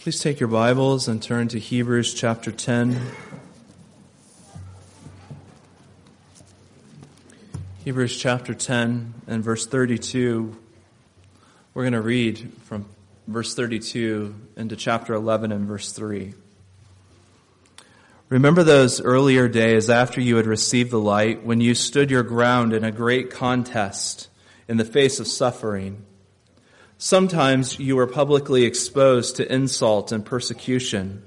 Please take your Bibles and turn to Hebrews chapter 10. Hebrews chapter 10 and verse 32. We're going to read from verse 32 into chapter 11 and verse 3. Remember those earlier days after you had received the light when you stood your ground in a great contest in the face of suffering Sometimes you were publicly exposed to insult and persecution.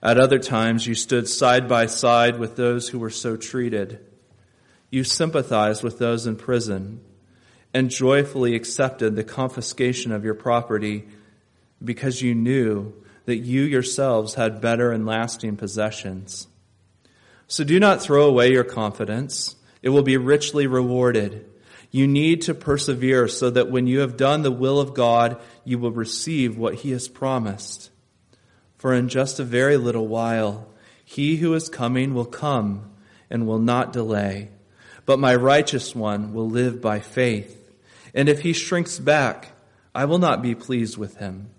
At other times you stood side by side with those who were so treated. You sympathized with those in prison and joyfully accepted the confiscation of your property because you knew that you yourselves had better and lasting possessions. So do not throw away your confidence. It will be richly rewarded. You need to persevere so that when you have done the will of God, you will receive what he has promised. For in just a very little while, he who is coming will come and will not delay. But my righteous one will live by faith. And if he shrinks back, I will not be pleased with him.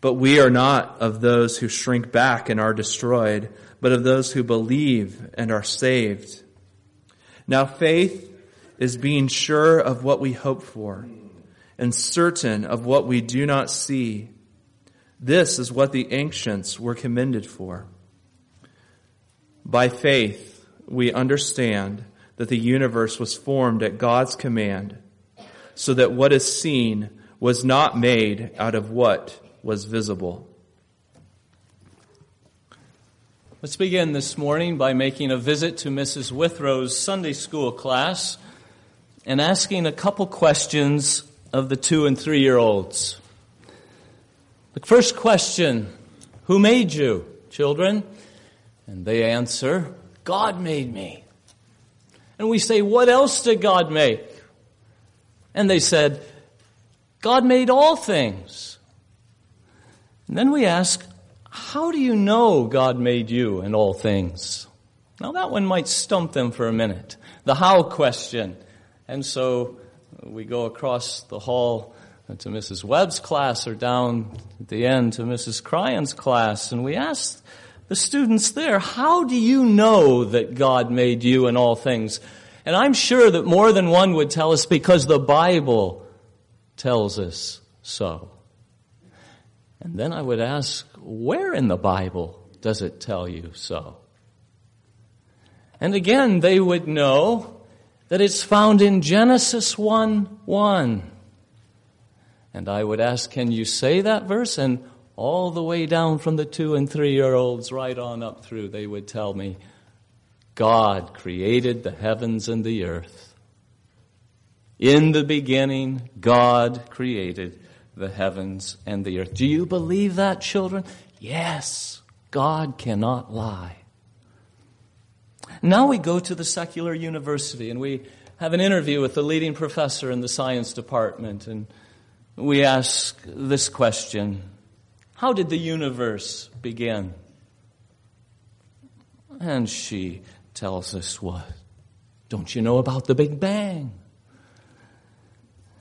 But we are not of those who shrink back and are destroyed, but of those who believe and are saved. Now faith is being sure of what we hope for and certain of what we do not see. This is what the ancients were commended for. By faith, we understand that the universe was formed at God's command, so that what is seen was not made out of what was visible. Let's begin this morning by making a visit to Mrs. Withrow's Sunday school class and asking a couple questions of the two and three year olds. The first question Who made you, children? And they answer, God made me. And we say, What else did God make? And they said, God made all things. And then we ask, How do you know God made you and all things? Now that one might stump them for a minute. The how question. And so we go across the hall to Mrs. Webb's class or down at the end to Mrs. Cryan's class and we ask the students there, how do you know that God made you and all things? And I'm sure that more than one would tell us because the Bible tells us so. And then I would ask, where in the Bible does it tell you so? And again, they would know that it's found in Genesis 1 1. And I would ask, can you say that verse? And all the way down from the two and three year olds right on up through, they would tell me, God created the heavens and the earth. In the beginning, God created the heavens and the earth. Do you believe that, children? Yes. God cannot lie. Now we go to the secular university and we have an interview with the leading professor in the science department and we ask this question How did the universe begin? And she tells us what? Don't you know about the Big Bang?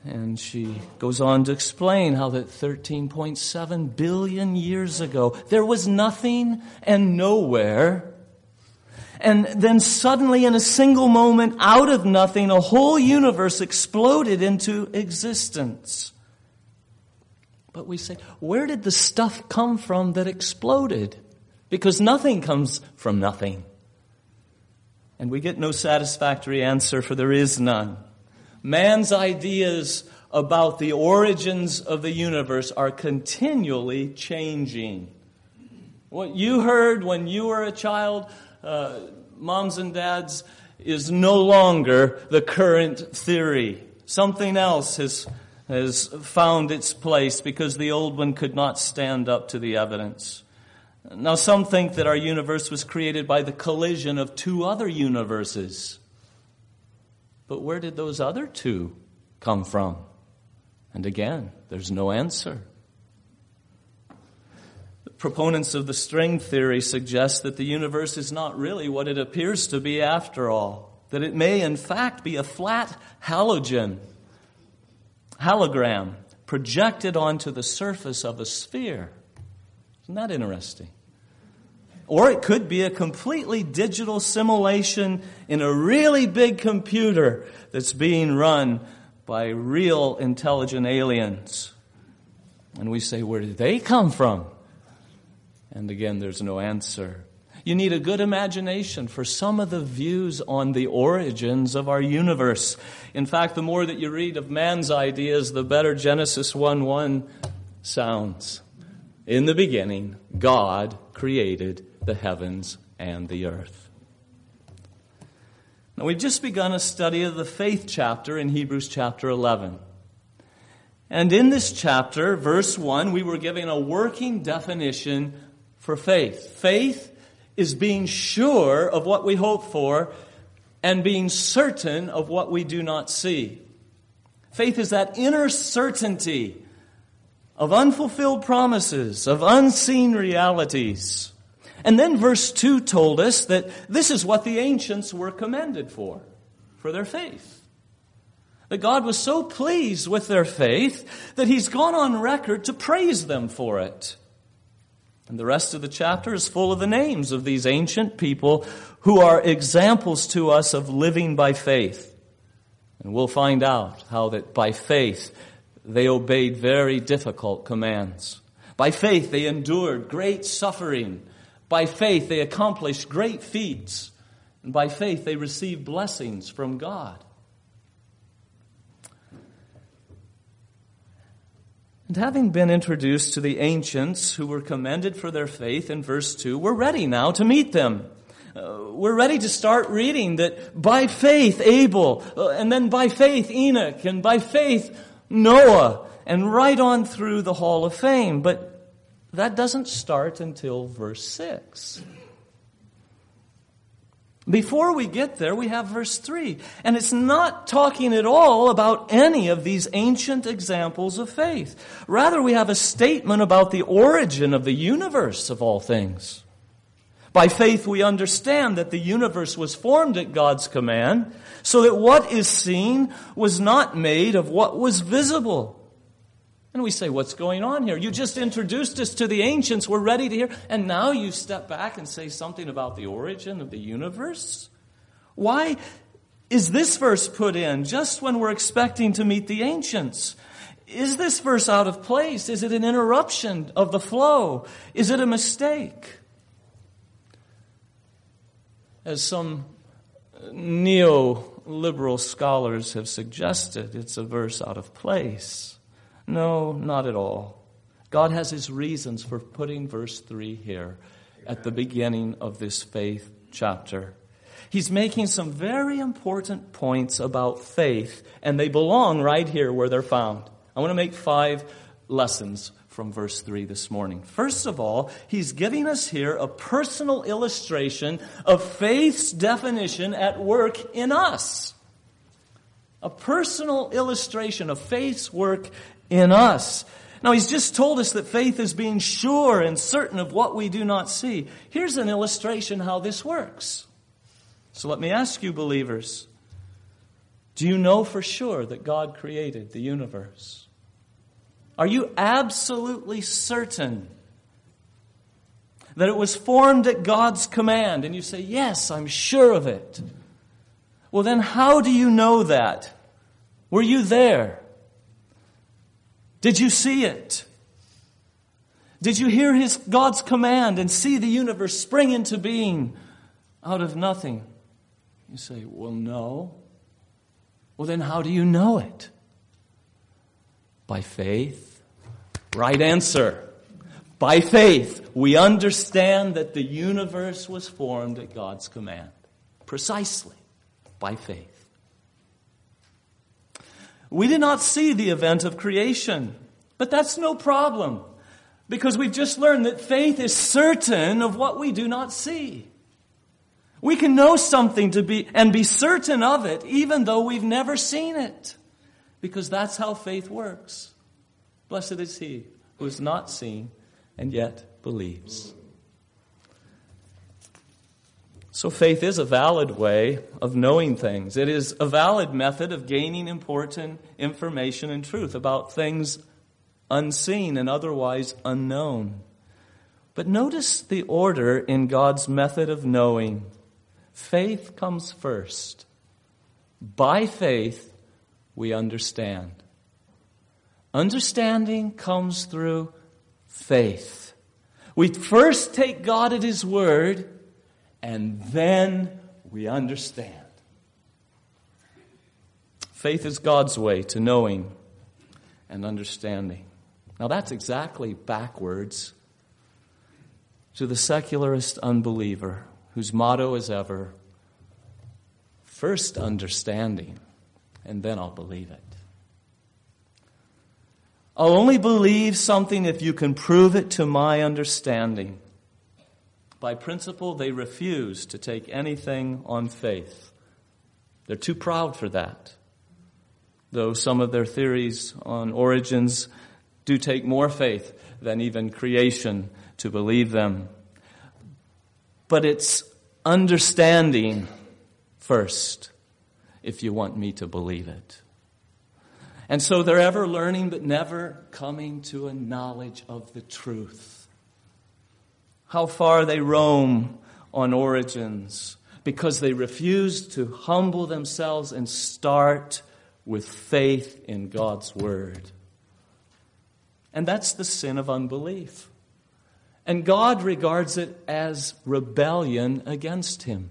And she goes on to explain how that 13.7 billion years ago, there was nothing and nowhere and then suddenly, in a single moment, out of nothing, a whole universe exploded into existence. But we say, where did the stuff come from that exploded? Because nothing comes from nothing. And we get no satisfactory answer, for there is none. Man's ideas about the origins of the universe are continually changing. What you heard when you were a child uh, moms and dads is no longer the current theory. Something else has, has found its place because the old one could not stand up to the evidence. Now, some think that our universe was created by the collision of two other universes. But where did those other two come from? And again, there's no answer. Proponents of the string theory suggest that the universe is not really what it appears to be after all, that it may in fact be a flat halogen, hologram, projected onto the surface of a sphere. Isn't that interesting? Or it could be a completely digital simulation in a really big computer that's being run by real intelligent aliens. And we say, where did they come from? And again, there's no answer. You need a good imagination for some of the views on the origins of our universe. In fact, the more that you read of man's ideas, the better Genesis 1 1 sounds. In the beginning, God created the heavens and the earth. Now, we've just begun a study of the faith chapter in Hebrews chapter 11. And in this chapter, verse 1, we were given a working definition for faith. Faith is being sure of what we hope for and being certain of what we do not see. Faith is that inner certainty of unfulfilled promises, of unseen realities. And then verse 2 told us that this is what the ancients were commended for, for their faith. That God was so pleased with their faith that He's gone on record to praise them for it. And the rest of the chapter is full of the names of these ancient people who are examples to us of living by faith. And we'll find out how that by faith they obeyed very difficult commands. By faith they endured great suffering. By faith they accomplished great feats. And by faith they received blessings from God. And having been introduced to the ancients who were commended for their faith in verse 2, we're ready now to meet them. Uh, we're ready to start reading that by faith Abel, uh, and then by faith Enoch, and by faith Noah, and right on through the Hall of Fame. But that doesn't start until verse 6. Before we get there, we have verse 3. And it's not talking at all about any of these ancient examples of faith. Rather, we have a statement about the origin of the universe of all things. By faith, we understand that the universe was formed at God's command, so that what is seen was not made of what was visible. And we say, What's going on here? You just introduced us to the ancients. We're ready to hear. And now you step back and say something about the origin of the universe? Why is this verse put in just when we're expecting to meet the ancients? Is this verse out of place? Is it an interruption of the flow? Is it a mistake? As some neoliberal scholars have suggested, it's a verse out of place. No, not at all. God has his reasons for putting verse 3 here at the beginning of this faith chapter. He's making some very important points about faith, and they belong right here where they're found. I want to make five lessons from verse 3 this morning. First of all, he's giving us here a personal illustration of faith's definition at work in us. A personal illustration of faith's work in us. Now, he's just told us that faith is being sure and certain of what we do not see. Here's an illustration how this works. So let me ask you, believers do you know for sure that God created the universe? Are you absolutely certain that it was formed at God's command? And you say, Yes, I'm sure of it. Well, then, how do you know that? Were you there? Did you see it? Did you hear his God's command and see the universe spring into being out of nothing? You say, "Well, no." Well, then how do you know it? By faith. Right answer. By faith, we understand that the universe was formed at God's command. Precisely by faith. We did not see the event of creation, but that's no problem because we've just learned that faith is certain of what we do not see. We can know something to be and be certain of it even though we've never seen it because that's how faith works. Blessed is he who has not seen and yet believes. So, faith is a valid way of knowing things. It is a valid method of gaining important information and truth about things unseen and otherwise unknown. But notice the order in God's method of knowing. Faith comes first. By faith, we understand. Understanding comes through faith. We first take God at His word, and then we understand. Faith is God's way to knowing and understanding. Now, that's exactly backwards to the secularist unbeliever whose motto is ever first understanding, and then I'll believe it. I'll only believe something if you can prove it to my understanding. By principle, they refuse to take anything on faith. They're too proud for that. Though some of their theories on origins do take more faith than even creation to believe them. But it's understanding first if you want me to believe it. And so they're ever learning but never coming to a knowledge of the truth. How far they roam on origins because they refuse to humble themselves and start with faith in God's Word. And that's the sin of unbelief. And God regards it as rebellion against Him.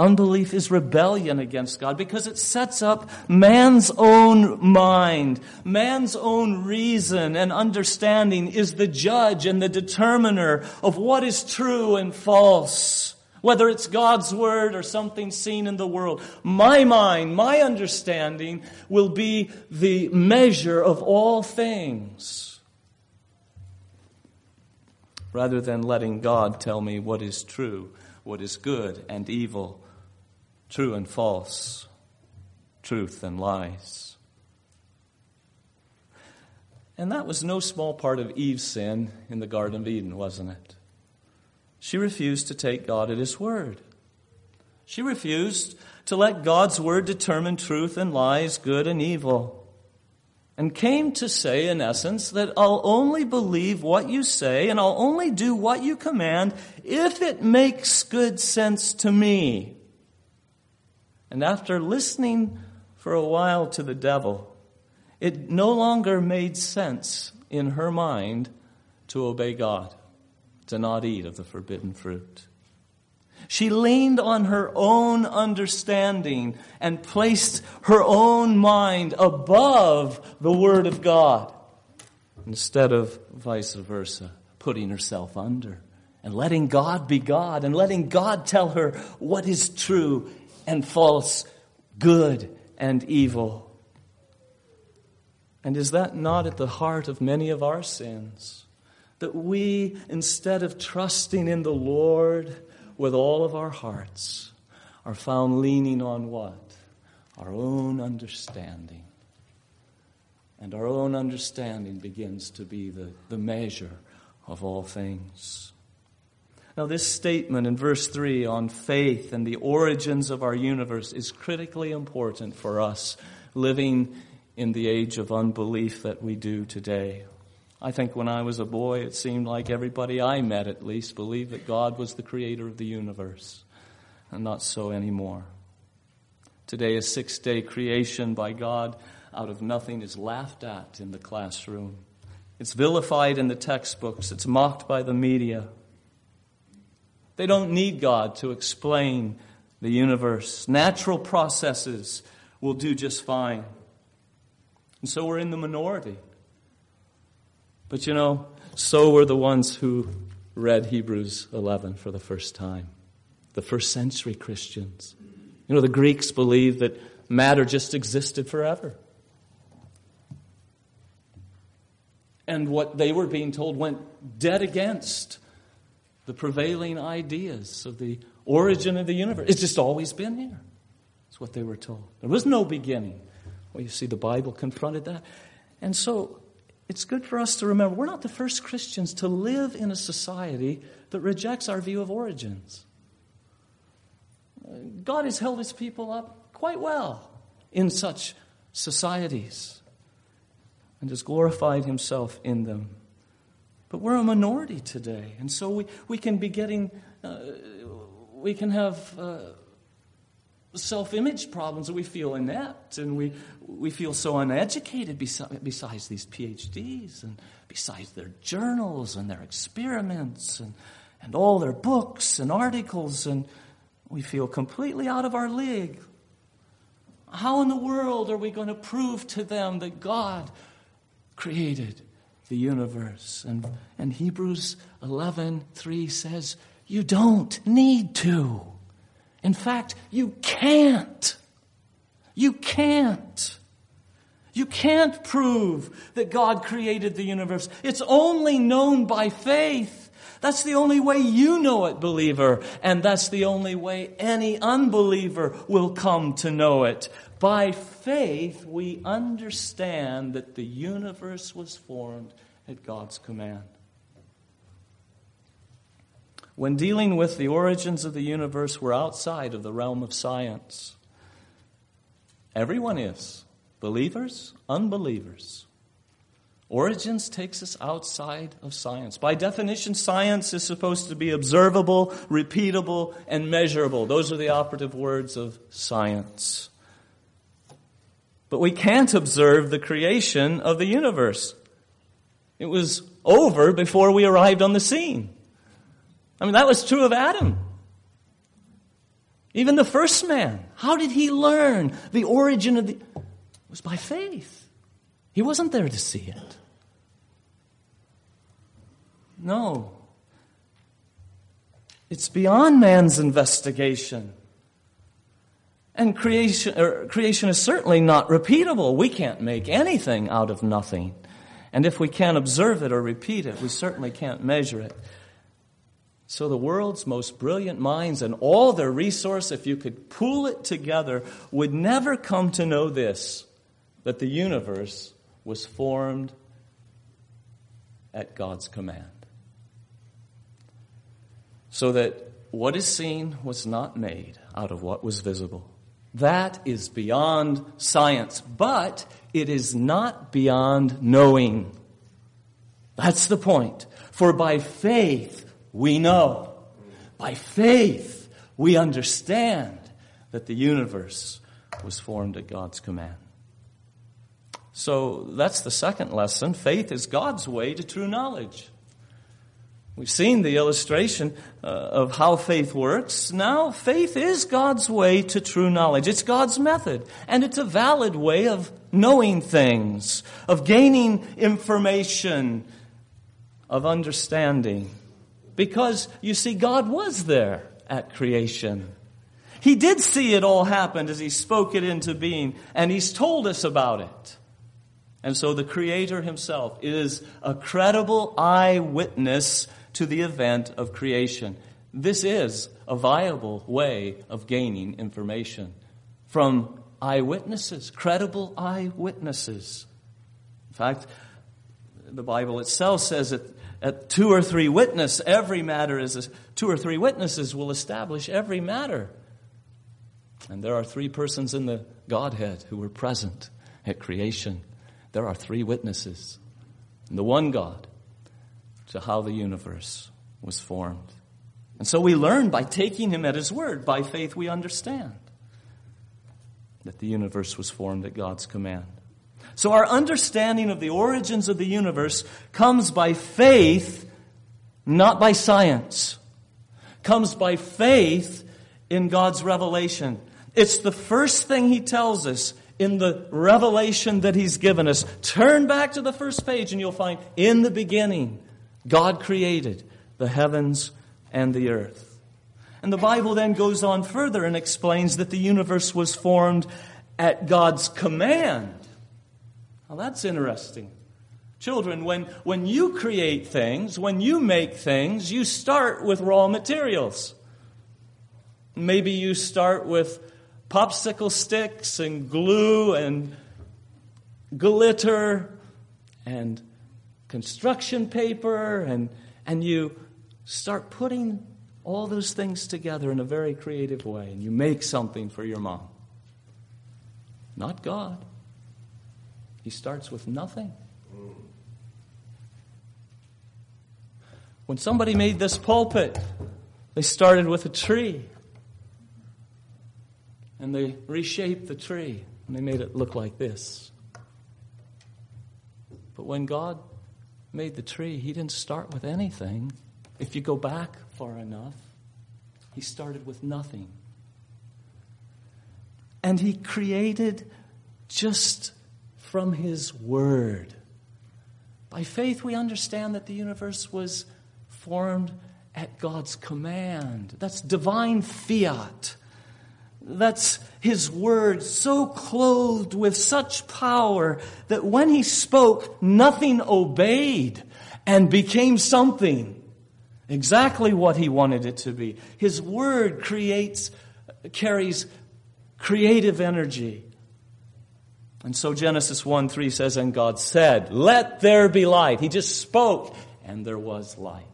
Unbelief is rebellion against God because it sets up man's own mind, man's own reason and understanding is the judge and the determiner of what is true and false. Whether it's God's word or something seen in the world, my mind, my understanding will be the measure of all things. Rather than letting God tell me what is true, what is good and evil, true and false, truth and lies. And that was no small part of Eve's sin in the Garden of Eden, wasn't it? She refused to take God at His word. She refused to let God's word determine truth and lies, good and evil. And came to say, in essence, that I'll only believe what you say and I'll only do what you command if it makes good sense to me. And after listening for a while to the devil, it no longer made sense in her mind to obey God to not eat of the forbidden fruit. She leaned on her own understanding and placed her own mind above the Word of God instead of vice versa, putting herself under and letting God be God and letting God tell her what is true and false, good and evil. And is that not at the heart of many of our sins? That we, instead of trusting in the Lord with all of our hearts, are found leaning on what? Our own understanding. And our own understanding begins to be the, the measure of all things. Now, this statement in verse 3 on faith and the origins of our universe is critically important for us living in the age of unbelief that we do today. I think when I was a boy, it seemed like everybody I met, at least, believed that God was the creator of the universe, and not so anymore. Today, a six day creation by God out of nothing is laughed at in the classroom. It's vilified in the textbooks, it's mocked by the media. They don't need God to explain the universe. Natural processes will do just fine. And so we're in the minority. But you know, so were the ones who read Hebrews 11 for the first time, the first century Christians. You know, the Greeks believed that matter just existed forever. And what they were being told went dead against the prevailing ideas of the origin of the universe. It's just always been here. That's what they were told. There was no beginning. Well, you see, the Bible confronted that. And so it's good for us to remember we're not the first Christians to live in a society that rejects our view of origins. God has held his people up quite well in such societies. and has glorified himself in them. But we're a minority today, and so we, we can be getting, uh, we can have uh, self image problems we feel inept and we, we feel so uneducated besides, besides these PhDs and besides their journals and their experiments and, and all their books and articles, and we feel completely out of our league. How in the world are we going to prove to them that God created the universe? And, and Hebrews 11 3 says, You don't need to. In fact, you can't. You can't. You can't prove that God created the universe. It's only known by faith. That's the only way you know it, believer. And that's the only way any unbeliever will come to know it. By faith, we understand that the universe was formed at God's command. When dealing with the origins of the universe, we're outside of the realm of science. Everyone is believers, unbelievers. Origins takes us outside of science. By definition, science is supposed to be observable, repeatable, and measurable. Those are the operative words of science. But we can't observe the creation of the universe. It was over before we arrived on the scene. I mean, that was true of Adam. Even the first man. How did he learn the origin of the. It was by faith. He wasn't there to see it. No. It's beyond man's investigation. And creation, er, creation is certainly not repeatable. We can't make anything out of nothing. And if we can't observe it or repeat it, we certainly can't measure it. So the world's most brilliant minds and all their resource, if you could pool it together, would never come to know this that the universe was formed at God's command. So that what is seen was not made out of what was visible. That is beyond science, but it is not beyond knowing. That's the point. For by faith we know. By faith we understand that the universe was formed at God's command. So that's the second lesson. Faith is God's way to true knowledge. We've seen the illustration uh, of how faith works. Now, faith is God's way to true knowledge. It's God's method. And it's a valid way of knowing things, of gaining information, of understanding. Because, you see, God was there at creation. He did see it all happen as He spoke it into being, and He's told us about it. And so the Creator Himself is a credible eyewitness to the event of creation. This is a viable way of gaining information from eyewitnesses, credible eyewitnesses. In fact, the Bible itself says that at two or three witness, every matter is two or three witnesses will establish every matter. And there are three persons in the Godhead who were present at creation. There are three witnesses. And the one God to how the universe was formed. And so we learn by taking him at his word. By faith, we understand that the universe was formed at God's command. So our understanding of the origins of the universe comes by faith, not by science. Comes by faith in God's revelation. It's the first thing he tells us in the revelation that he's given us. Turn back to the first page and you'll find in the beginning God created the heavens and the earth. And the Bible then goes on further and explains that the universe was formed at God's command. Now that's interesting. Children, when, when you create things, when you make things, you start with raw materials. Maybe you start with popsicle sticks and glue and glitter and construction paper, and, and you start putting all those things together in a very creative way, and you make something for your mom. Not God. He starts with nothing. When somebody made this pulpit, they started with a tree. And they reshaped the tree, and they made it look like this. But when God made the tree, He didn't start with anything. If you go back far enough, He started with nothing. And He created just from His Word. By faith, we understand that the universe was formed at God's command. That's divine fiat. That's His Word, so clothed with such power that when He spoke, nothing obeyed and became something. Exactly what He wanted it to be. His Word creates, carries creative energy. And so Genesis 1 3 says, And God said, Let there be light. He just spoke, and there was light.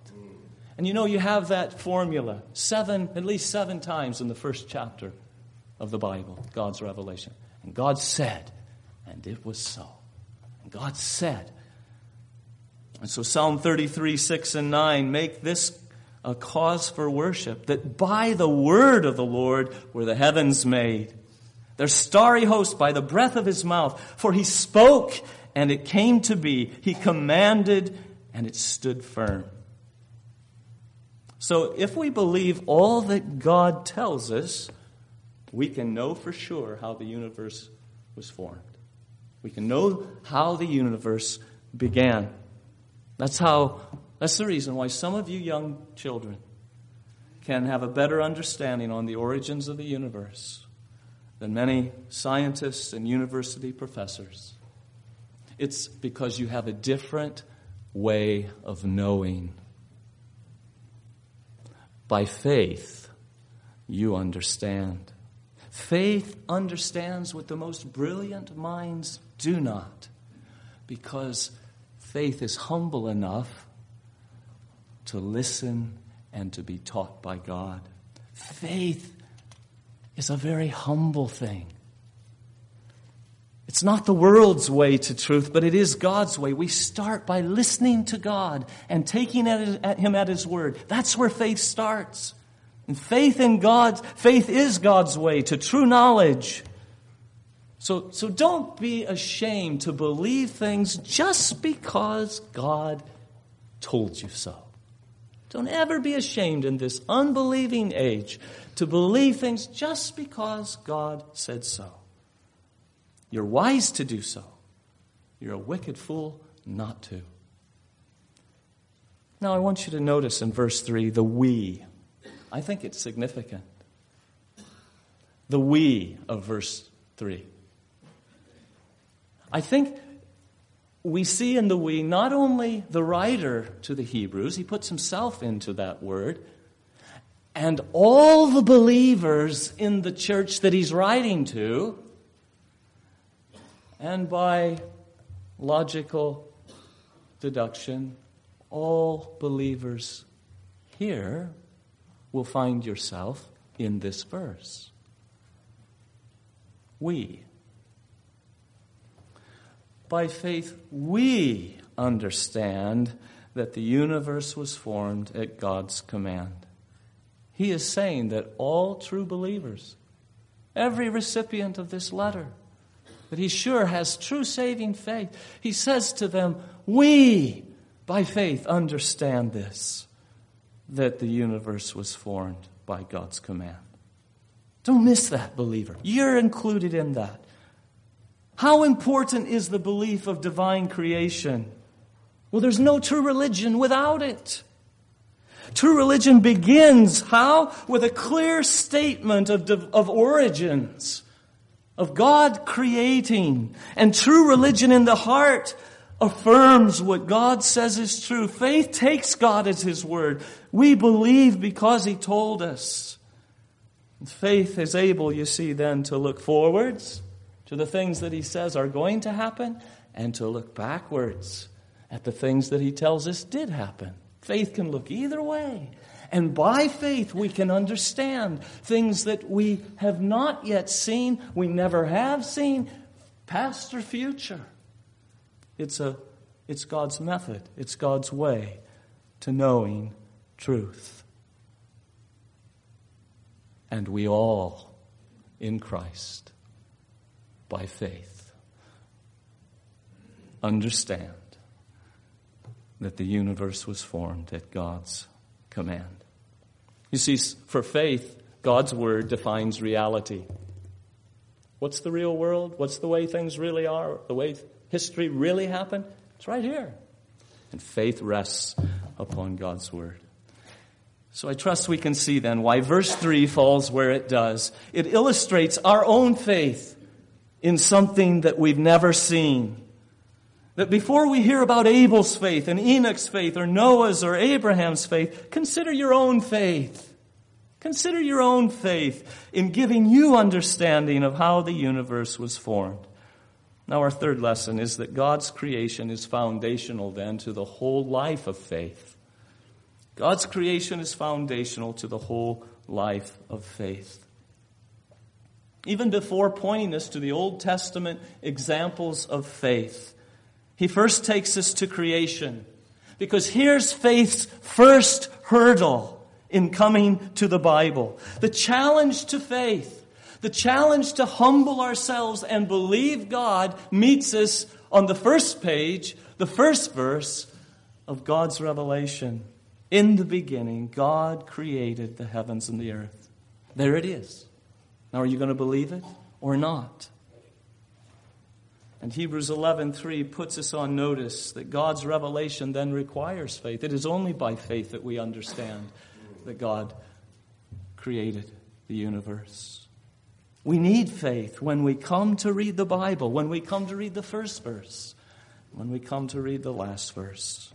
And you know, you have that formula seven, at least seven times in the first chapter of the Bible, God's revelation. And God said, and it was so. And God said. And so Psalm 33, 6 and 9 make this a cause for worship that by the word of the Lord were the heavens made, their starry host by the breath of his mouth. For he spoke and it came to be. He commanded and it stood firm. So if we believe all that God tells us, we can know for sure how the universe was formed. We can know how the universe began. That's how, that's the reason why some of you young children can have a better understanding on the origins of the universe than many scientists and university professors. It's because you have a different way of knowing. By faith, you understand. Faith understands what the most brilliant minds do not, because faith is humble enough to listen and to be taught by God. Faith is a very humble thing. It's not the world's way to truth, but it is God's way. We start by listening to God and taking at Him at His word. That's where faith starts. And faith in God, faith is God's way to true knowledge. So, so don't be ashamed to believe things just because God told you so. Don't ever be ashamed in this unbelieving age to believe things just because God said so. You're wise to do so. You're a wicked fool not to. Now, I want you to notice in verse 3 the we. I think it's significant. The we of verse 3. I think we see in the we not only the writer to the Hebrews, he puts himself into that word, and all the believers in the church that he's writing to, and by logical deduction, all believers here will find yourself in this verse. We. By faith, we understand that the universe was formed at God's command. He is saying that all true believers, every recipient of this letter, that he sure has true saving faith, he says to them, We, by faith, understand this that the universe was formed by God's command. Don't miss that, believer. You're included in that. How important is the belief of divine creation? Well, there's no true religion without it. True religion begins how? With a clear statement of, of origins, of God creating, and true religion in the heart affirms what God says is true. Faith takes God as His word. We believe because He told us. Faith is able, you see, then to look forwards to the things that He says are going to happen and to look backwards at the things that He tells us did happen. Faith can look either way. And by faith, we can understand things that we have not yet seen, we never have seen, past or future. It's, a, it's God's method, it's God's way to knowing truth. And we all, in Christ, by faith, understand that the universe was formed at God's command. You see, for faith, God's word defines reality. What's the real world? What's the way things really are? The way history really happened? It's right here. And faith rests upon God's word. So I trust we can see then why verse 3 falls where it does. It illustrates our own faith in something that we've never seen. That before we hear about Abel's faith and Enoch's faith or Noah's or Abraham's faith, consider your own faith. Consider your own faith in giving you understanding of how the universe was formed. Now, our third lesson is that God's creation is foundational then to the whole life of faith. God's creation is foundational to the whole life of faith. Even before pointing us to the Old Testament examples of faith, he first takes us to creation. Because here's faith's first hurdle in coming to the Bible. The challenge to faith the challenge to humble ourselves and believe God meets us on the first page, the first verse of God's revelation. In the beginning, God created the heavens and the earth. There it is. Now, are you going to believe it or not? And Hebrews 11:3 puts us on notice that God's revelation then requires faith. It is only by faith that we understand that God created the universe. We need faith when we come to read the Bible, when we come to read the first verse, when we come to read the last verse.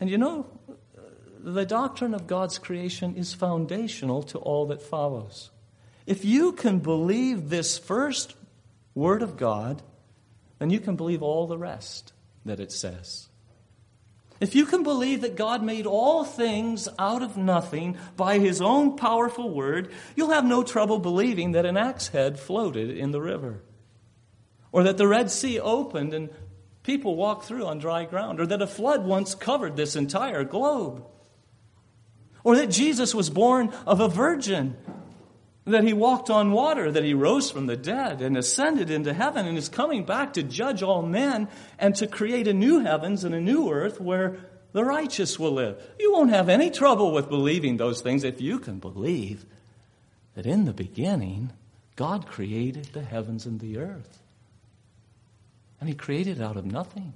And you know, the doctrine of God's creation is foundational to all that follows. If you can believe this first word of God, then you can believe all the rest that it says. If you can believe that God made all things out of nothing by his own powerful word, you'll have no trouble believing that an axe head floated in the river. Or that the Red Sea opened and people walk through on dry ground. Or that a flood once covered this entire globe. Or that Jesus was born of a virgin that he walked on water, that he rose from the dead and ascended into heaven and is coming back to judge all men and to create a new heavens and a new earth where the righteous will live. You won't have any trouble with believing those things if you can believe that in the beginning, God created the heavens and the earth. And he created out of nothing,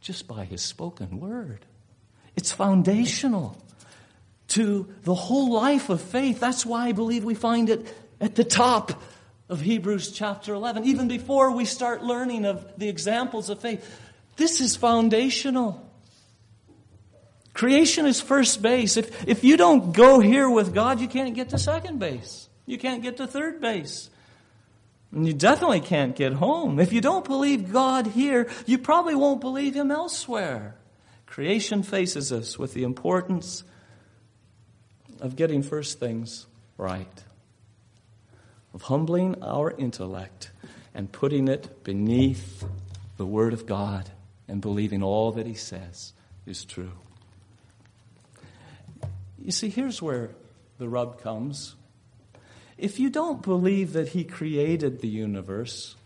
just by his spoken word. It's foundational to the whole life of faith. That's why I believe we find it at the top of Hebrews chapter 11, even before we start learning of the examples of faith. This is foundational. Creation is first base. If, if you don't go here with God, you can't get to second base. You can't get to third base. You definitely can't get home. If you don't believe God here, you probably won't believe Him elsewhere. Creation faces us with the importance of getting first things right, of humbling our intellect and putting it beneath the Word of God and believing all that He says is true. You see, here's where the rub comes. If you don't believe that He created the universe,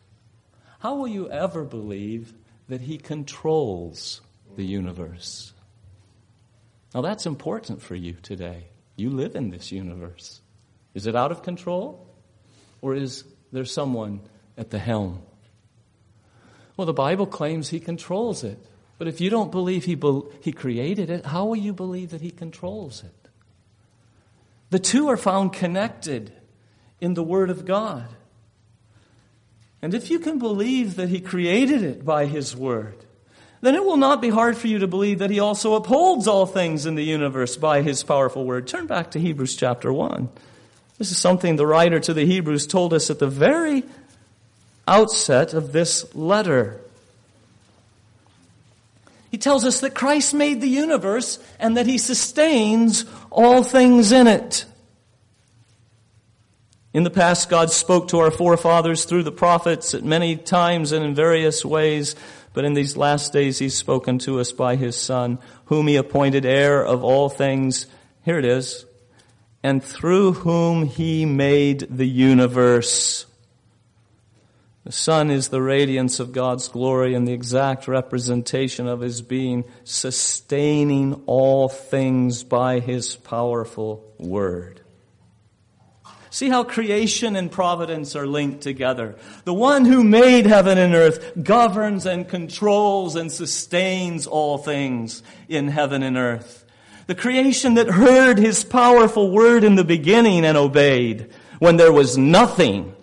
how will you ever believe that He controls the universe? Now, that's important for you today. You live in this universe. Is it out of control? Or is there someone at the helm? Well, the Bible claims he controls it. But if you don't believe he, be- he created it, how will you believe that he controls it? The two are found connected in the Word of God. And if you can believe that he created it by his Word, then it will not be hard for you to believe that he also upholds all things in the universe by his powerful word. Turn back to Hebrews chapter 1. This is something the writer to the Hebrews told us at the very outset of this letter. He tells us that Christ made the universe and that he sustains all things in it. In the past, God spoke to our forefathers through the prophets at many times and in various ways. But in these last days, he's spoken to us by his son, whom he appointed heir of all things. Here it is. And through whom he made the universe. The Son is the radiance of God's glory and the exact representation of His being, sustaining all things by His powerful Word. See how creation and providence are linked together. The one who made heaven and earth governs and controls and sustains all things in heaven and earth. The creation that heard his powerful word in the beginning and obeyed when there was nothing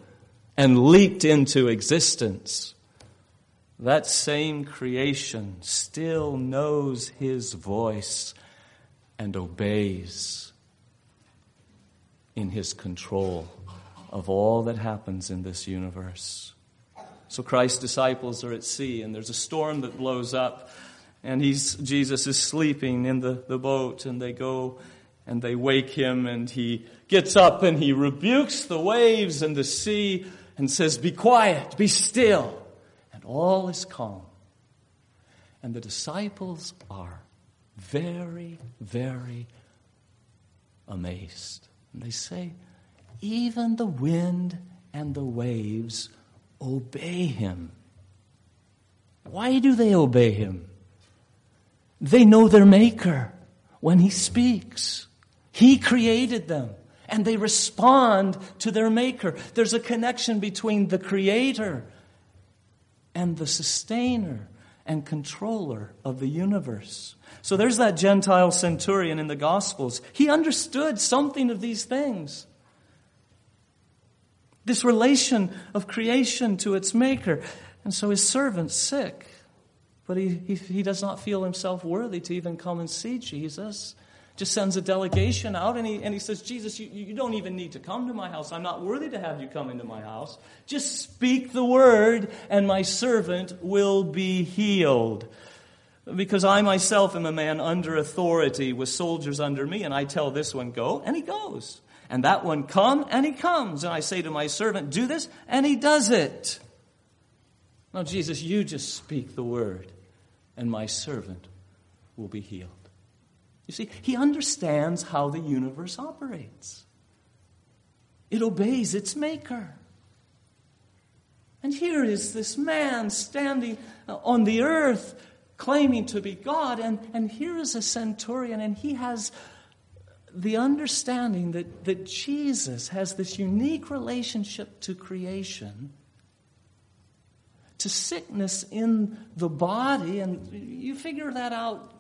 and leaped into existence. That same creation still knows his voice and obeys in his control of all that happens in this universe. So Christ's disciples are at sea, and there's a storm that blows up, and he's, Jesus is sleeping in the, the boat, and they go and they wake him, and he gets up and he rebukes the waves and the sea and says, Be quiet, be still. And all is calm. And the disciples are very, very amazed. And they say, even the wind and the waves obey him. Why do they obey him? They know their maker when he speaks. He created them and they respond to their maker. There's a connection between the creator and the sustainer and controller of the universe. So there's that Gentile centurion in the Gospels. He understood something of these things. This relation of creation to its maker. And so his servant's sick, but he, he, he does not feel himself worthy to even come and see Jesus just sends a delegation out and he, and he says, Jesus, you, you don't even need to come to my house. I'm not worthy to have you come into my house. Just speak the word and my servant will be healed. Because I myself am a man under authority with soldiers under me, and I tell this one, go, and he goes. And that one, come, and he comes. And I say to my servant, do this, and he does it. Now, Jesus, you just speak the word, and my servant will be healed. You see, he understands how the universe operates. It obeys its maker. And here is this man standing uh, on the earth claiming to be God. And, and here is a centurion, and he has the understanding that, that Jesus has this unique relationship to creation, to sickness in the body. And you figure that out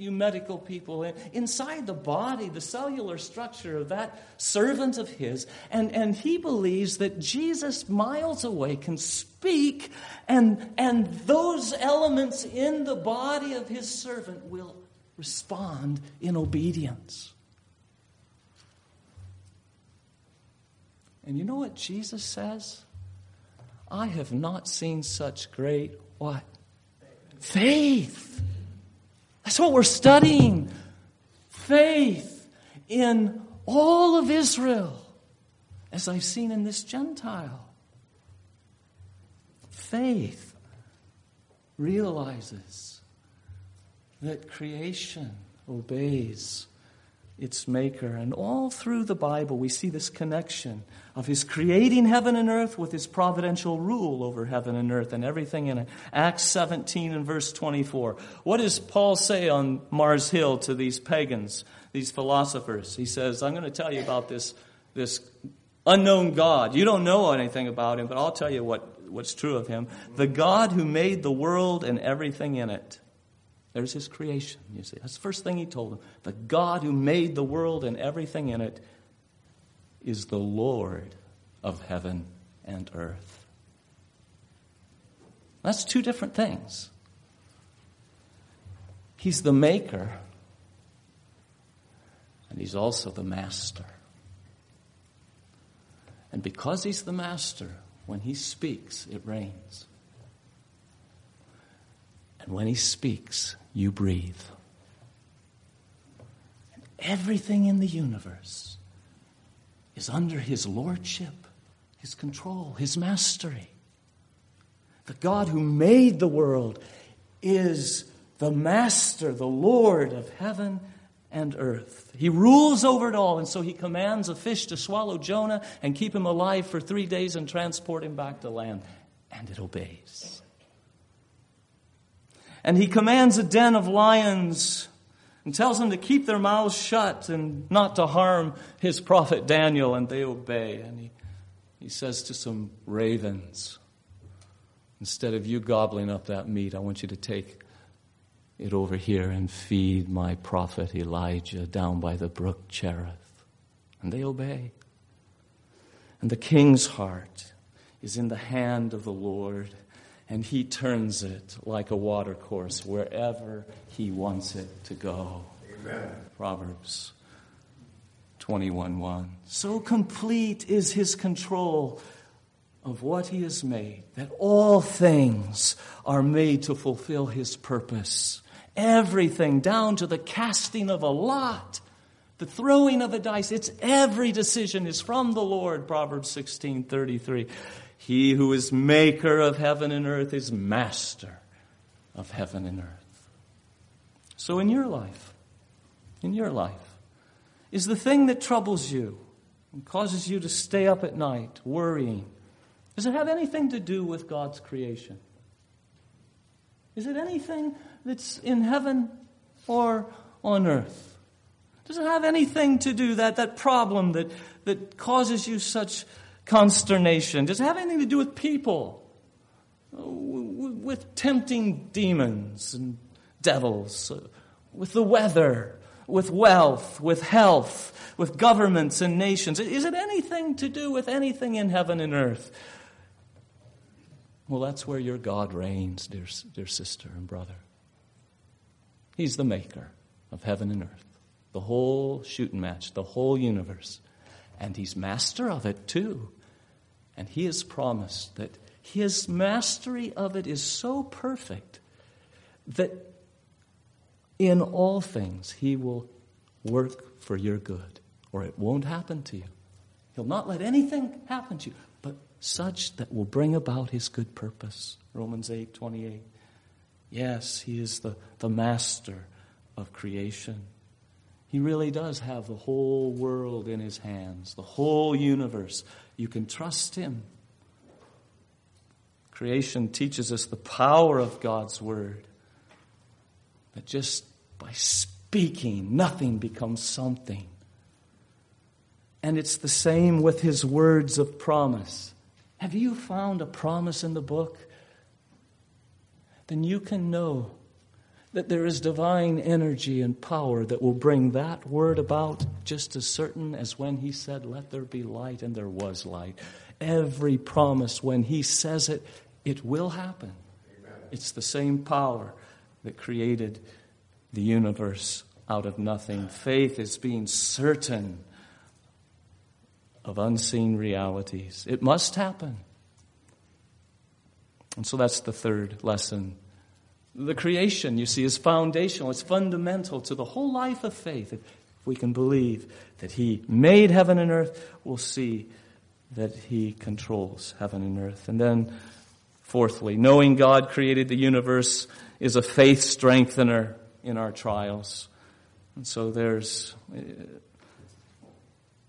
you medical people, inside the body, the cellular structure of that servant of his. And, and he believes that Jesus, miles away, can speak, and, and those elements in the body of his servant will respond in obedience. And you know what Jesus says? I have not seen such great what? Faith. That's what we're studying. Faith in all of Israel, as I've seen in this Gentile. Faith realizes that creation obeys its maker. And all through the Bible, we see this connection of his creating heaven and earth with his providential rule over heaven and earth and everything in it. Acts 17 and verse 24. What does Paul say on Mars Hill to these pagans, these philosophers? He says, I'm going to tell you about this, this unknown God. You don't know anything about him, but I'll tell you what, what's true of him. The God who made the world and everything in it. There's his creation, you see. That's the first thing he told them. The God who made the world and everything in it is the Lord of heaven and earth. That's two different things. He's the maker, and he's also the master. And because he's the master, when he speaks, it rains. And when he speaks, you breathe. And everything in the universe is under his lordship, his control, his mastery. The God who made the world is the master, the Lord of heaven and earth. He rules over it all, and so he commands a fish to swallow Jonah and keep him alive for three days and transport him back to land. And it obeys. And he commands a den of lions and tells them to keep their mouths shut and not to harm his prophet Daniel, and they obey. And he, he says to some ravens, Instead of you gobbling up that meat, I want you to take it over here and feed my prophet Elijah down by the brook Cherith. And they obey. And the king's heart is in the hand of the Lord, and he turns it like a watercourse wherever he wants it to go. Amen. Proverbs 21 1. So complete is his control of what he has made that all things are made to fulfill his purpose. Everything, down to the casting of a lot, the throwing of a dice. It's every decision is from the Lord, Proverbs 16 33. He who is maker of heaven and earth is master of heaven and earth. So in your life, in your life, is the thing that troubles you and causes you to stay up at night worrying, does it have anything to do with God's creation? Is it anything that's in heaven or on earth? Does it have anything to do that that problem that that causes you such consternation? Does it have anything to do with people? Uh, with tempting demons and devils, uh, with the weather, with wealth, with health, with governments and nations? Is it anything to do with anything in heaven and earth? Well, that's where your God reigns, dear, dear sister and brother. He's the maker of heaven and earth, the whole shooting match, the whole universe. And He's master of it too. And He has promised that His mastery of it is so perfect that in all things He will work for your good, or it won't happen to you. He'll not let anything happen to you but such that will bring about his good purpose. Romans 8 28. Yes, he is the, the master of creation. He really does have the whole world in his hands, the whole universe. You can trust him. Creation teaches us the power of God's word. That just by speaking, nothing becomes something. And it's the same with his words of promise. Have you found a promise in the book? Then you can know that there is divine energy and power that will bring that word about just as certain as when he said, Let there be light, and there was light. Every promise, when he says it, it will happen. Amen. It's the same power that created the universe out of nothing. Faith is being certain of unseen realities. It must happen. And so that's the third lesson. The creation, you see, is foundational. It's fundamental to the whole life of faith. If we can believe that He made heaven and earth, we'll see that He controls heaven and earth. And then, fourthly, knowing God created the universe is a faith strengthener in our trials. And so there's uh,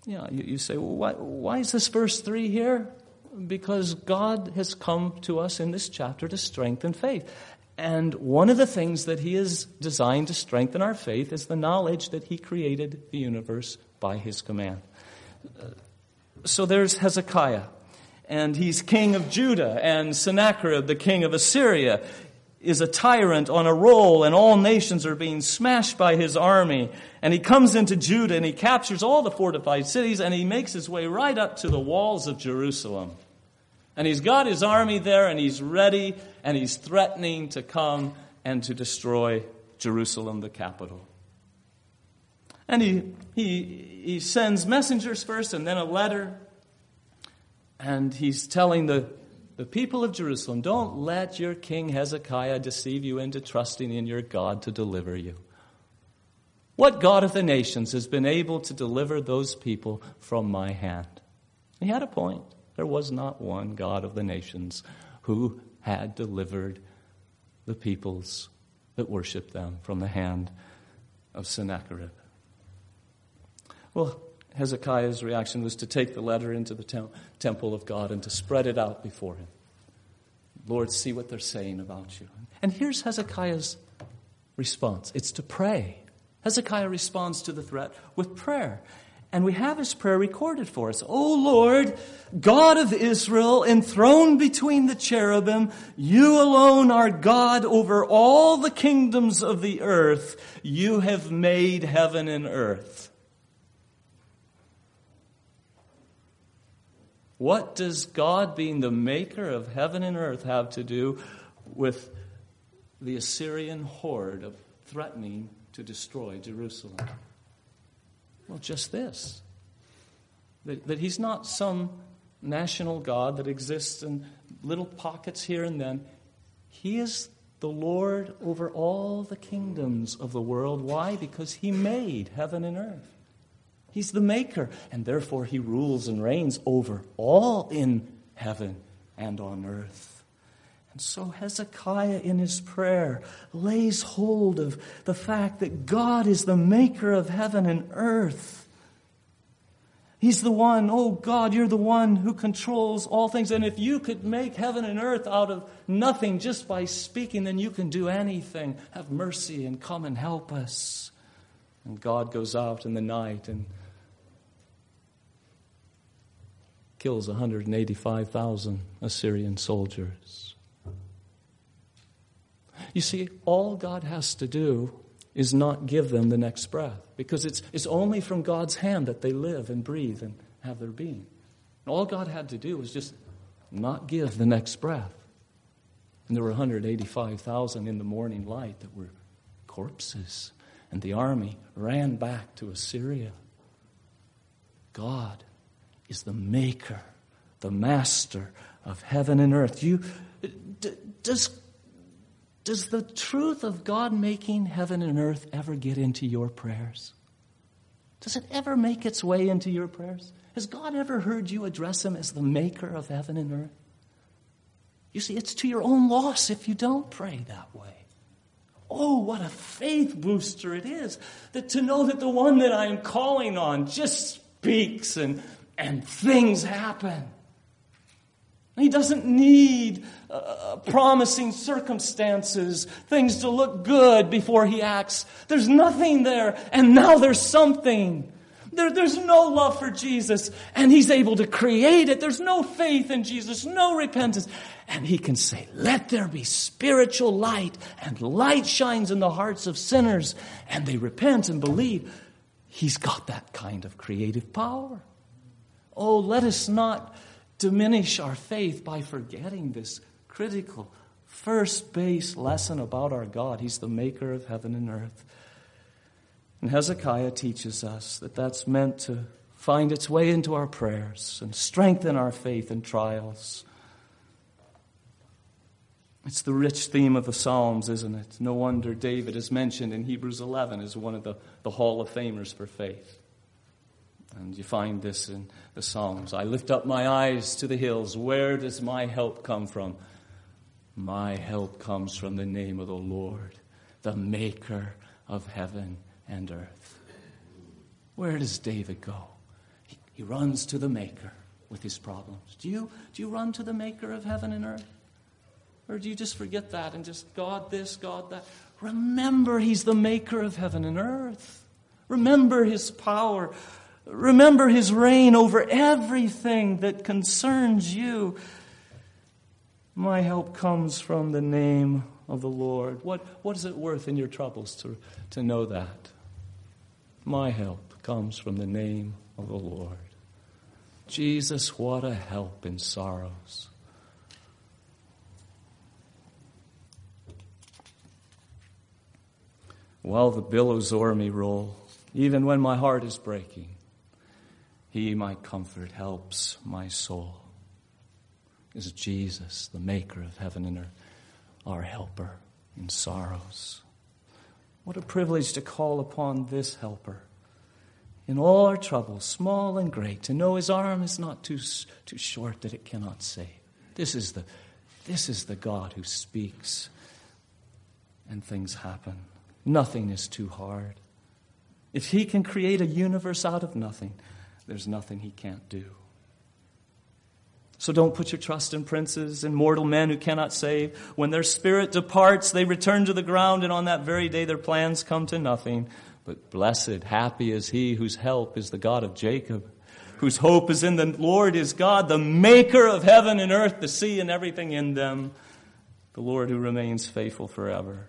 yeah, you, you say, well, why, why is this verse 3 here? Because God has come to us in this chapter to strengthen faith. And one of the things that He is designed to strengthen our faith is the knowledge that He created the universe by His command. Uh, so there's Hezekiah, and he's king of Judah, and Sennacherib, the king of Assyria is a tyrant on a roll and all nations are being smashed by his army. And he comes into Judah and he captures all the fortified cities and he makes his way right up to the walls of Jerusalem. And he's got his army there and he's ready and he's threatening to come and to destroy Jerusalem, the capital. And he, he, he sends messengers first and then a letter. And he's telling the the people of Jerusalem, don't let your king Hezekiah deceive you into trusting in your God to deliver you. What God of the nations has been able to deliver those people from my hand? He had a point. There was not one God of the nations who had delivered the peoples that worshiped them from the hand of Sennacherib. Well, Hezekiah's reaction was to take the letter into the tem- temple of God and to spread it out before him. Lord, see what they're saying about you. And here's Hezekiah's response it's to pray. Hezekiah responds to the threat with prayer. And we have his prayer recorded for us. O Lord, God of Israel, enthroned between the cherubim, you alone are God over all the kingdoms of the earth. You have made heaven and earth. What does God, being the maker of heaven and earth, have to do with the Assyrian horde of threatening to destroy Jerusalem? Well, just this that, that he's not some national God that exists in little pockets here and then. He is the Lord over all the kingdoms of the world. Why? Because he made heaven and earth. He's the maker, and therefore he rules and reigns over all in heaven and on earth. And so Hezekiah, in his prayer, lays hold of the fact that God is the maker of heaven and earth. He's the one, oh God, you're the one who controls all things. And if you could make heaven and earth out of nothing just by speaking, then you can do anything. Have mercy and come and help us. And God goes out in the night and kills 185,000 Assyrian soldiers. You see, all God has to do is not give them the next breath because it's, it's only from God's hand that they live and breathe and have their being. And all God had to do was just not give the next breath. And there were 185,000 in the morning light that were corpses. And the army ran back to Assyria. God is the maker, the master of heaven and earth. You, d- does does the truth of God making heaven and earth ever get into your prayers? Does it ever make its way into your prayers? Has God ever heard you address Him as the maker of heaven and earth? You see, it's to your own loss if you don't pray that way. Oh, what a faith booster it is that to know that the one that I'm calling on just speaks and, and things happen. He doesn't need uh, promising circumstances, things to look good before he acts. There's nothing there, and now there's something. There, there's no love for Jesus, and he's able to create it. There's no faith in Jesus, no repentance. And he can say, Let there be spiritual light, and light shines in the hearts of sinners, and they repent and believe. He's got that kind of creative power. Oh, let us not diminish our faith by forgetting this critical first base lesson about our God. He's the maker of heaven and earth. And Hezekiah teaches us that that's meant to find its way into our prayers and strengthen our faith in trials. It's the rich theme of the Psalms, isn't it? No wonder David is mentioned in Hebrews 11 as one of the, the Hall of Famers for faith. And you find this in the Psalms. I lift up my eyes to the hills. Where does my help come from? My help comes from the name of the Lord, the maker of heaven and earth. Where does David go? He, he runs to the maker with his problems. Do you, do you run to the maker of heaven and earth? Or do you just forget that and just God this, God that? Remember, He's the maker of heaven and earth. Remember His power. Remember his reign over everything that concerns you. My help comes from the name of the Lord. What, what is it worth in your troubles to, to know that? My help comes from the name of the Lord. Jesus, what a help in sorrows. While the billows o'er me roll, even when my heart is breaking, he, my comfort, helps my soul. Is Jesus, the maker of heaven and earth, our helper in sorrows. What a privilege to call upon this helper in all our troubles, small and great, to know his arm is not too, too short that it cannot save. This is the This is the God who speaks and things happen. Nothing is too hard. If He can create a universe out of nothing, there's nothing He can't do. So don't put your trust in princes and mortal men who cannot save. When their spirit departs, they return to the ground, and on that very day their plans come to nothing. But blessed, happy is he whose help is the God of Jacob, whose hope is in the Lord is God, the maker of heaven and earth, the sea and everything in them, the Lord who remains faithful forever.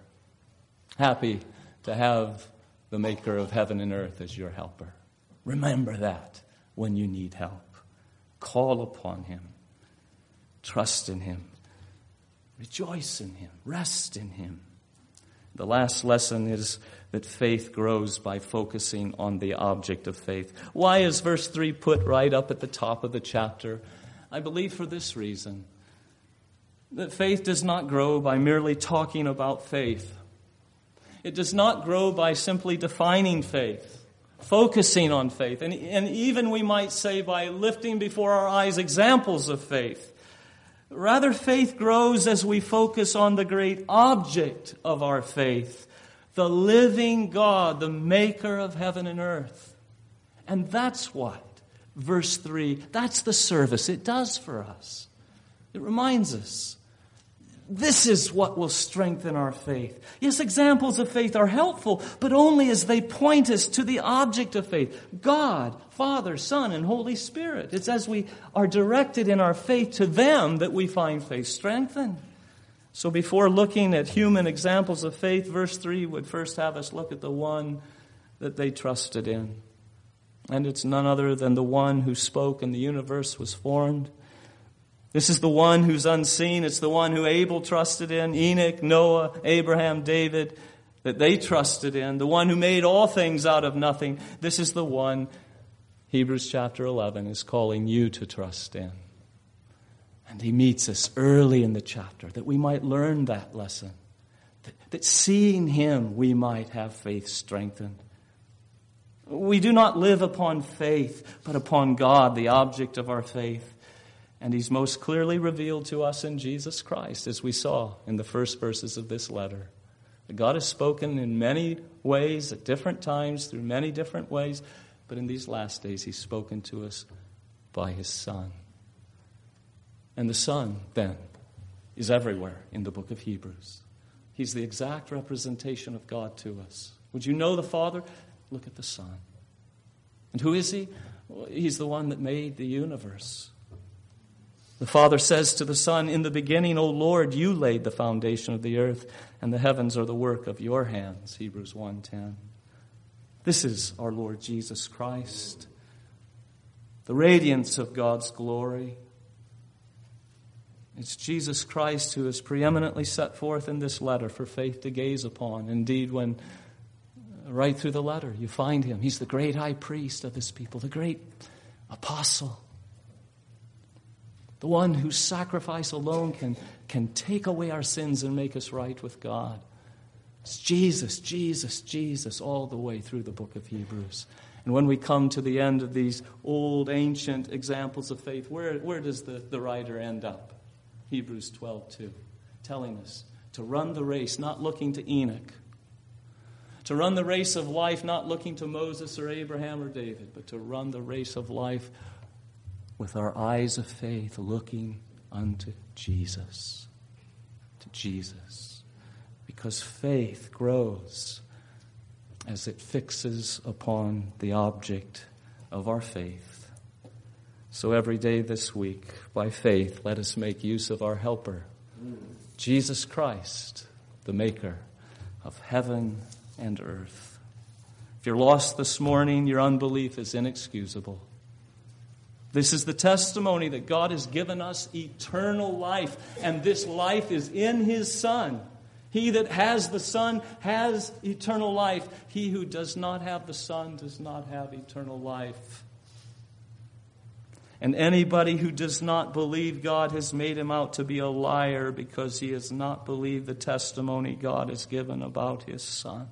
Happy to have the maker of heaven and earth as your helper. Remember that when you need help. Call upon him. Trust in him. Rejoice in him. Rest in him. The last lesson is that faith grows by focusing on the object of faith. Why is verse 3 put right up at the top of the chapter? I believe for this reason that faith does not grow by merely talking about faith. It does not grow by simply defining faith, focusing on faith, and, and even we might say by lifting before our eyes examples of faith. Rather, faith grows as we focus on the great object of our faith, the living God, the maker of heaven and earth. And that's what, verse 3, that's the service it does for us. It reminds us this is what will strengthen our faith. Yes, examples of faith are helpful, but only as they point us to the object of faith God, Father, Son, and Holy Spirit. It's as we are directed in our faith to them that we find faith strengthened. So before looking at human examples of faith, verse 3 would first have us look at the one that they trusted in. And it's none other than the one who spoke and the universe was formed. This is the one who's unseen. It's the one who Abel trusted in, Enoch, Noah, Abraham, David, that they trusted in, the one who made all things out of nothing. This is the one Hebrews chapter 11 is calling you to trust in. And he meets us early in the chapter that we might learn that lesson, that, that seeing him we might have faith strengthened. We do not live upon faith, but upon God, the object of our faith. And he's most clearly revealed to us in Jesus Christ, as we saw in the first verses of this letter. God has spoken in many ways at different times, through many different ways, but in these last days, he's spoken to us by his Son. And the Son, then, is everywhere in the book of Hebrews. He's the exact representation of God to us. Would you know the Father? Look at the Son. And who is he? He's the one that made the universe. The Father says to the Son, In the beginning, O Lord, you laid the foundation of the earth, and the heavens are the work of your hands. Hebrews 1:10. This is our Lord Jesus Christ, the radiance of God's glory. It's Jesus Christ who is preeminently set forth in this letter for faith to gaze upon. Indeed, when uh, right through the letter you find him, he's the great high priest of his people, the great apostle the one whose sacrifice alone can, can take away our sins and make us right with God. It's Jesus, Jesus, Jesus, all the way through the book of Hebrews. And when we come to the end of these old, ancient examples of faith, where, where does the, the writer end up? Hebrews 12, 2, telling us to run the race, not looking to Enoch, to run the race of life, not looking to Moses or Abraham or David, but to run the race of life with our eyes of faith looking unto Jesus. To Jesus. Because faith grows as it fixes upon the object of our faith. So every day this week, by faith, let us make use of our helper, Jesus Christ, the maker of heaven and earth. If you're lost this morning, your unbelief is inexcusable. This is the testimony that God has given us eternal life, and this life is in His Son. He that has the Son has eternal life. He who does not have the Son does not have eternal life. And anybody who does not believe God has made him out to be a liar because he has not believed the testimony God has given about his Son.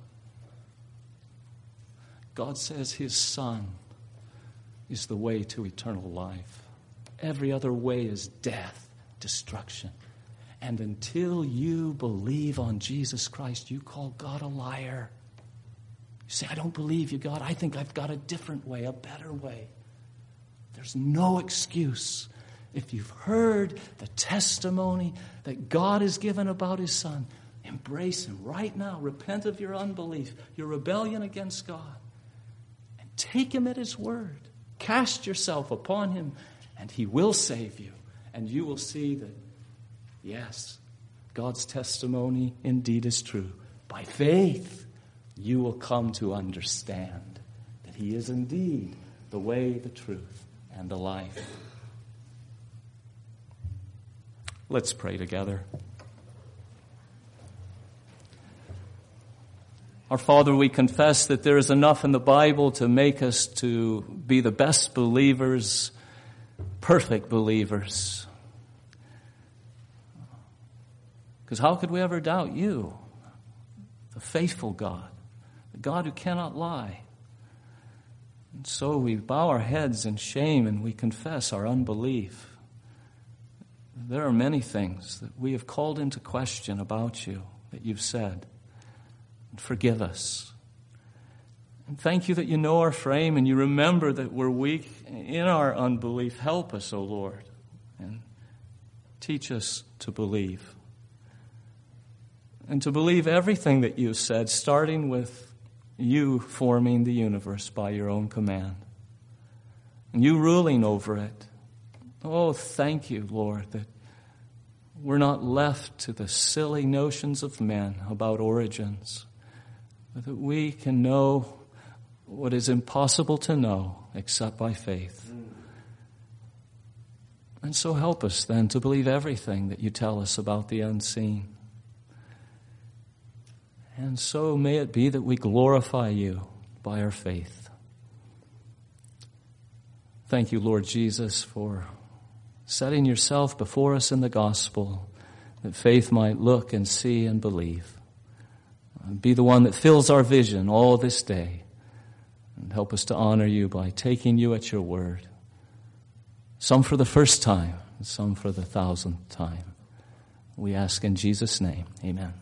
God says his Son is the way to eternal life. Every other way is death, destruction. And until you believe on Jesus Christ, you call God a liar. You say, I don't believe you, God. I think I've got a different way, a better way. There's no excuse. If you've heard the testimony that God has given about His Son, embrace Him right now. Repent of your unbelief, your rebellion against God, and take Him at His word. Cast yourself upon Him, and He will save you. And you will see that Yes, God's testimony indeed is true. By faith, you will come to understand that He is indeed the way, the truth, and the life. Let's pray together. Our Father, we confess that there is enough in the Bible to make us to be the best believers, perfect believers. Because how could we ever doubt you, the faithful God, the God who cannot lie? And so we bow our heads in shame and we confess our unbelief. There are many things that we have called into question about you that you've said. And forgive us. And thank you that you know our frame and you remember that we're weak in our unbelief. Help us, O oh Lord, and teach us to believe and to believe everything that you said, starting with you forming the universe by your own command, and you ruling over it. Oh, thank you, Lord, that we're not left to the silly notions of men about origins, that we can know what is impossible to know except by faith. And so help us then to believe everything that you tell us about the unseen. And so may it be that we glorify you by our faith. Thank you, Lord Jesus, for setting yourself before us in the gospel that faith might look and see and believe. Be the one that fills our vision all this day and help us to honor you by taking you at your word. Some for the first time, some for the thousandth time. We ask in Jesus' name. Amen.